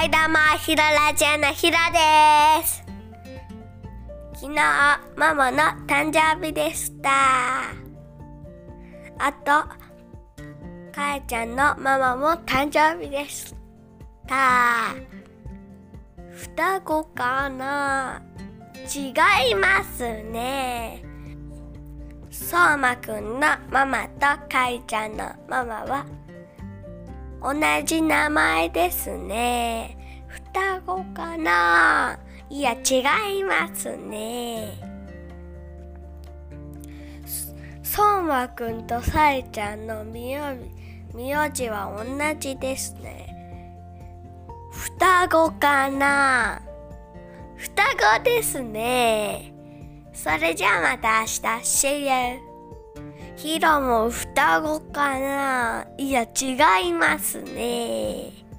はいどうもひろラジオのひろです。昨日ママの誕生日でした。あとかえちゃんのママも誕生日でした。双子かな？違いますね。そうまくんのママとかいちゃんのママは同じ名前ですね。双子かないや、違いますね。そうまくんとさえちゃんの名字は同じですね。双子かな双子ですね。それじゃあまた明日。See you. ヒロも双子かないや、違いますね。